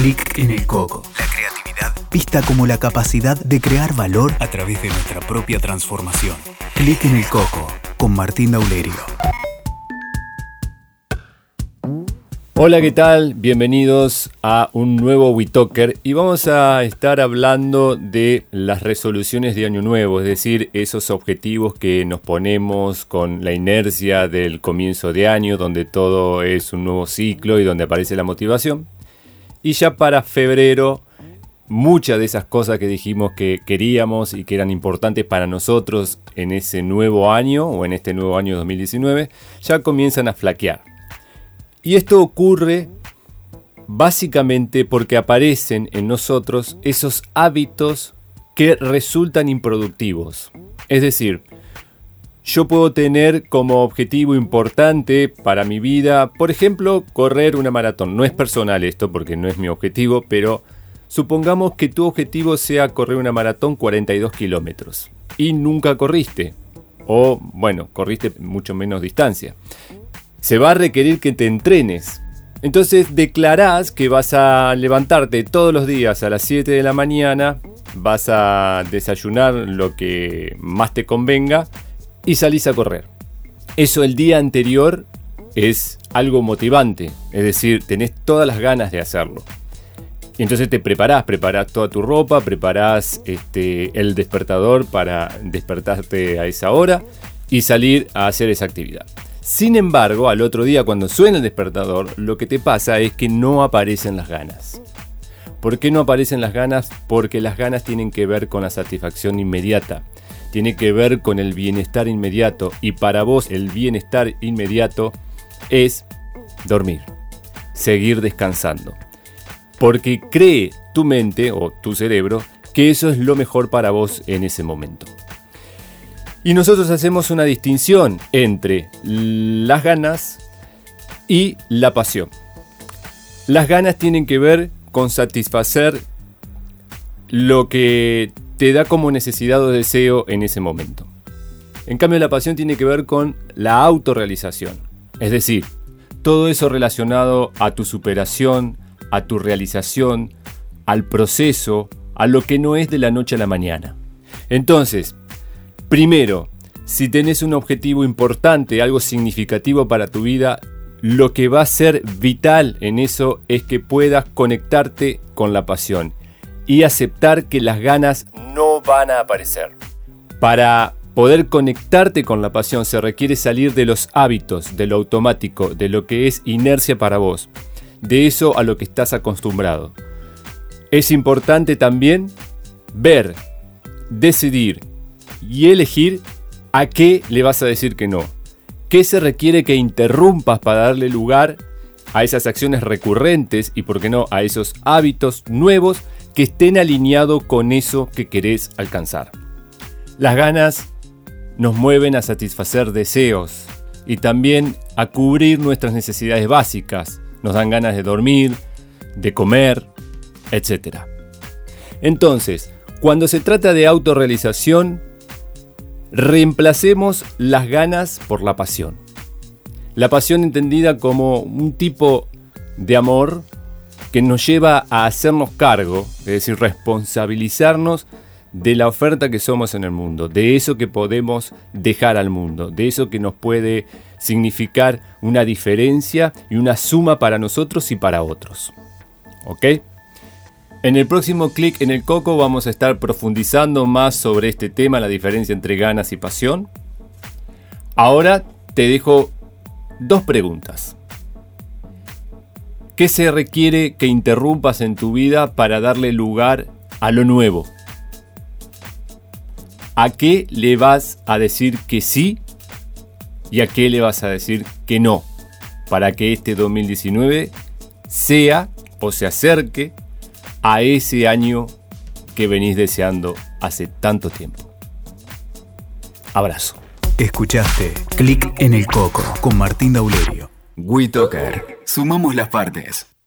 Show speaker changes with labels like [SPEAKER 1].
[SPEAKER 1] Clic en el coco. La creatividad vista como la capacidad de crear valor a través de nuestra propia transformación. Clic en el coco con Martín Daulerio.
[SPEAKER 2] Hola, ¿qué tal? Bienvenidos a un nuevo WeTalker y vamos a estar hablando de las resoluciones de Año Nuevo, es decir, esos objetivos que nos ponemos con la inercia del comienzo de año, donde todo es un nuevo ciclo y donde aparece la motivación. Y ya para febrero, muchas de esas cosas que dijimos que queríamos y que eran importantes para nosotros en ese nuevo año o en este nuevo año 2019, ya comienzan a flaquear. Y esto ocurre básicamente porque aparecen en nosotros esos hábitos que resultan improductivos. Es decir, yo puedo tener como objetivo importante para mi vida, por ejemplo, correr una maratón. No es personal esto porque no es mi objetivo, pero supongamos que tu objetivo sea correr una maratón 42 kilómetros y nunca corriste. O, bueno, corriste mucho menos distancia se va a requerir que te entrenes. Entonces declarás que vas a levantarte todos los días a las 7 de la mañana, vas a desayunar lo que más te convenga y salís a correr. Eso el día anterior es algo motivante, es decir, tenés todas las ganas de hacerlo. Y entonces te preparás, preparás toda tu ropa, preparás este, el despertador para despertarte a esa hora y salir a hacer esa actividad. Sin embargo, al otro día cuando suena el despertador, lo que te pasa es que no aparecen las ganas. ¿Por qué no aparecen las ganas? Porque las ganas tienen que ver con la satisfacción inmediata, tiene que ver con el bienestar inmediato y para vos el bienestar inmediato es dormir, seguir descansando. Porque cree tu mente o tu cerebro que eso es lo mejor para vos en ese momento. Y nosotros hacemos una distinción entre las ganas y la pasión. Las ganas tienen que ver con satisfacer lo que te da como necesidad o deseo en ese momento. En cambio, la pasión tiene que ver con la autorrealización. Es decir, todo eso relacionado a tu superación, a tu realización, al proceso, a lo que no es de la noche a la mañana. Entonces, Primero, si tenés un objetivo importante, algo significativo para tu vida, lo que va a ser vital en eso es que puedas conectarte con la pasión y aceptar que las ganas van a aparecer. Para poder conectarte con la pasión se requiere salir de los hábitos, de lo automático, de lo que es inercia para vos, de eso a lo que estás acostumbrado. Es importante también ver, decidir y elegir a qué le vas a decir que no. ¿Qué se requiere que interrumpas para darle lugar a esas acciones recurrentes y, por qué no, a esos hábitos nuevos que estén alineados con eso que querés alcanzar? Las ganas nos mueven a satisfacer deseos y también a cubrir nuestras necesidades básicas. Nos dan ganas de dormir, de comer, etc. Entonces, cuando se trata de autorrealización, Reemplacemos las ganas por la pasión. La pasión entendida como un tipo de amor que nos lleva a hacernos cargo, es decir, responsabilizarnos de la oferta que somos en el mundo, de eso que podemos dejar al mundo, de eso que nos puede significar una diferencia y una suma para nosotros y para otros. ¿Ok? En el próximo clic en el coco vamos a estar profundizando más sobre este tema, la diferencia entre ganas y pasión. Ahora te dejo dos preguntas. ¿Qué se requiere que interrumpas en tu vida para darle lugar a lo nuevo? ¿A qué le vas a decir que sí y a qué le vas a decir que no? Para que este 2019 sea o se acerque a ese año que venís deseando hace tanto tiempo. Abrazo.
[SPEAKER 1] Escuchaste Clic en el Coco con Martín Daulerio.
[SPEAKER 3] WeToker. Sumamos las partes.